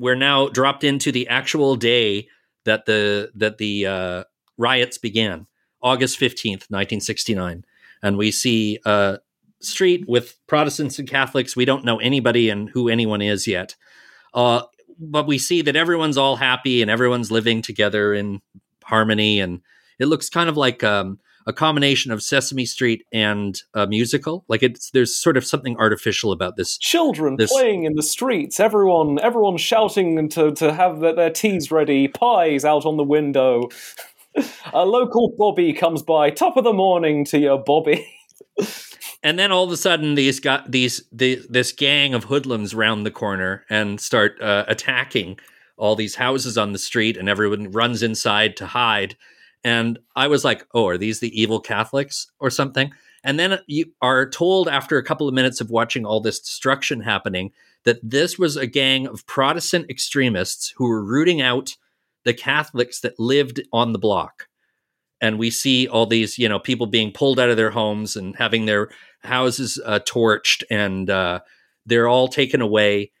we're now dropped into the actual day that the that the uh, riots began, August fifteenth, nineteen sixty nine, and we see a street with Protestants and Catholics. We don't know anybody and who anyone is yet, uh, but we see that everyone's all happy and everyone's living together in harmony, and it looks kind of like um, a combination of Sesame Street and a musical. Like it's there's sort of something artificial about this. Children this, playing in the streets, everyone everyone shouting to to have their, their teas ready, pies out on the window. a local Bobby comes by, top of the morning to your Bobby. and then all of a sudden, these got these the, this gang of hoodlums round the corner and start uh, attacking all these houses on the street, and everyone runs inside to hide and I was like, oh, are these the evil Catholics or something? And then you are told after a couple of minutes of watching all this destruction happening that this was a gang of Protestant extremists who were rooting out the Catholics that lived on the block. And we see all these, you know, people being pulled out of their homes and having their houses uh, torched, and uh, they're all taken away.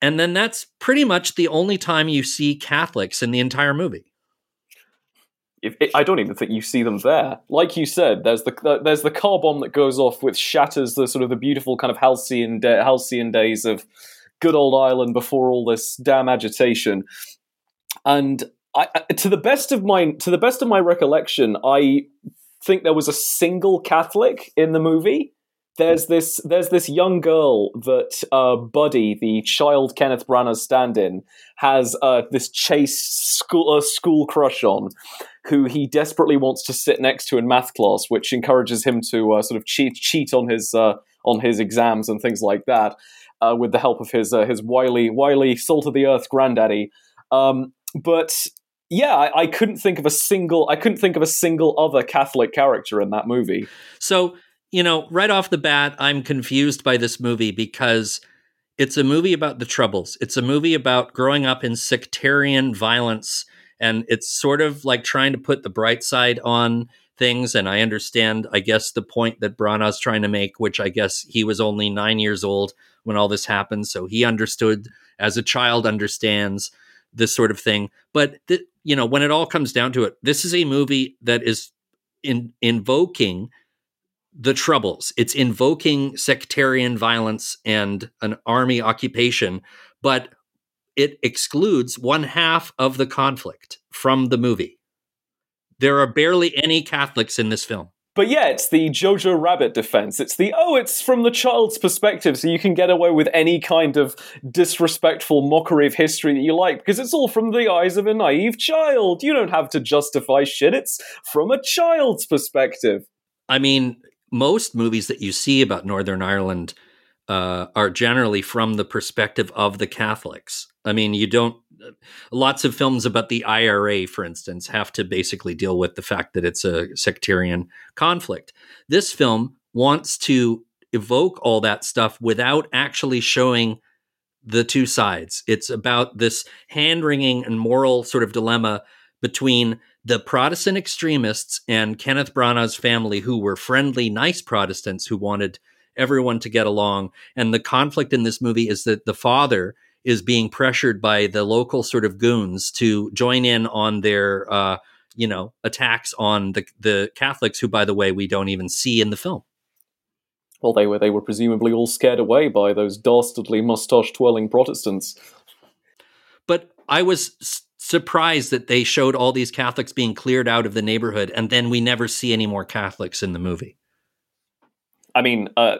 And then that's pretty much the only time you see Catholics in the entire movie if, I don't even think you see them there. Like you said, there's the there's the car bomb that goes off, which shatters the sort of the beautiful kind of halcyon de- halcyon days of good old Ireland before all this damn agitation. And I, to the best of my to the best of my recollection, I think there was a single Catholic in the movie there's this there's this young girl that uh, Buddy, the child Kenneth Branagh stand-in, has uh, this chase school uh, school crush on, who he desperately wants to sit next to in math class, which encourages him to uh, sort of cheat cheat on his uh, on his exams and things like that, uh, with the help of his his wily wily salt of the earth granddaddy. Um, but yeah, I, I couldn't think of a single I couldn't think of a single other Catholic character in that movie. So you know, right off the bat, I'm confused by this movie because it's a movie about the Troubles. It's a movie about growing up in sectarian violence. And it's sort of like trying to put the bright side on things. And I understand, I guess, the point that Branagh's trying to make, which I guess he was only nine years old when all this happened. So he understood, as a child understands this sort of thing. But, th- you know, when it all comes down to it, this is a movie that is in, invoking the troubles. It's invoking sectarian violence and an army occupation, but it excludes one half of the conflict from the movie. There are barely any Catholics in this film. But yeah, it's the Jojo Rabbit defense. It's the, oh, it's from the child's perspective, so you can get away with any kind of disrespectful mockery of history that you like, because it's all from the eyes of a naive child. You don't have to justify shit, it's from a child's perspective. I mean, most movies that you see about Northern Ireland uh, are generally from the perspective of the Catholics. I mean, you don't. Lots of films about the IRA, for instance, have to basically deal with the fact that it's a sectarian conflict. This film wants to evoke all that stuff without actually showing the two sides. It's about this hand wringing and moral sort of dilemma between the Protestant extremists and Kenneth Branagh's family, who were friendly, nice Protestants who wanted everyone to get along. And the conflict in this movie is that the father is being pressured by the local sort of goons to join in on their, uh, you know, attacks on the the Catholics, who, by the way, we don't even see in the film. Well, they were they were presumably all scared away by those dastardly mustache twirling Protestants. But I was surprised that they showed all these Catholics being cleared out of the neighborhood, and then we never see any more Catholics in the movie. I mean, uh,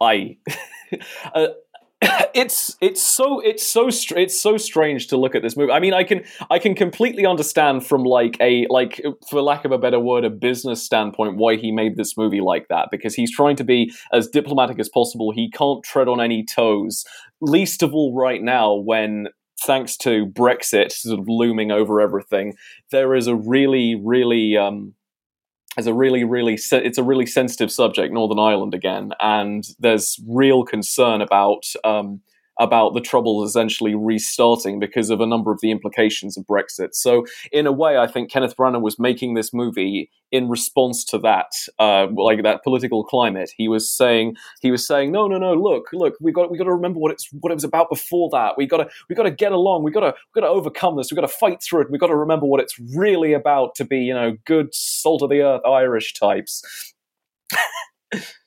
I. uh, it's it's so it's so str- it's so strange to look at this movie. I mean, I can I can completely understand from like a like for lack of a better word, a business standpoint, why he made this movie like that because he's trying to be as diplomatic as possible. He can't tread on any toes, least of all right now when thanks to Brexit sort of looming over everything, there is a really, really, um, as a really, really, se- it's a really sensitive subject, Northern Ireland again, and there's real concern about um, about the Troubles essentially restarting because of a number of the implications of Brexit. So, in a way, I think Kenneth Branagh was making this movie in response to that, uh, like that political climate. He was saying, he was saying, no, no, no, look, look, we got, we got to remember what it's, what it was about before that. We got to, we got to get along. We got to, we got to overcome this. We got to fight through it. We got to remember what it's really about to be, you know, good salt of the earth Irish types.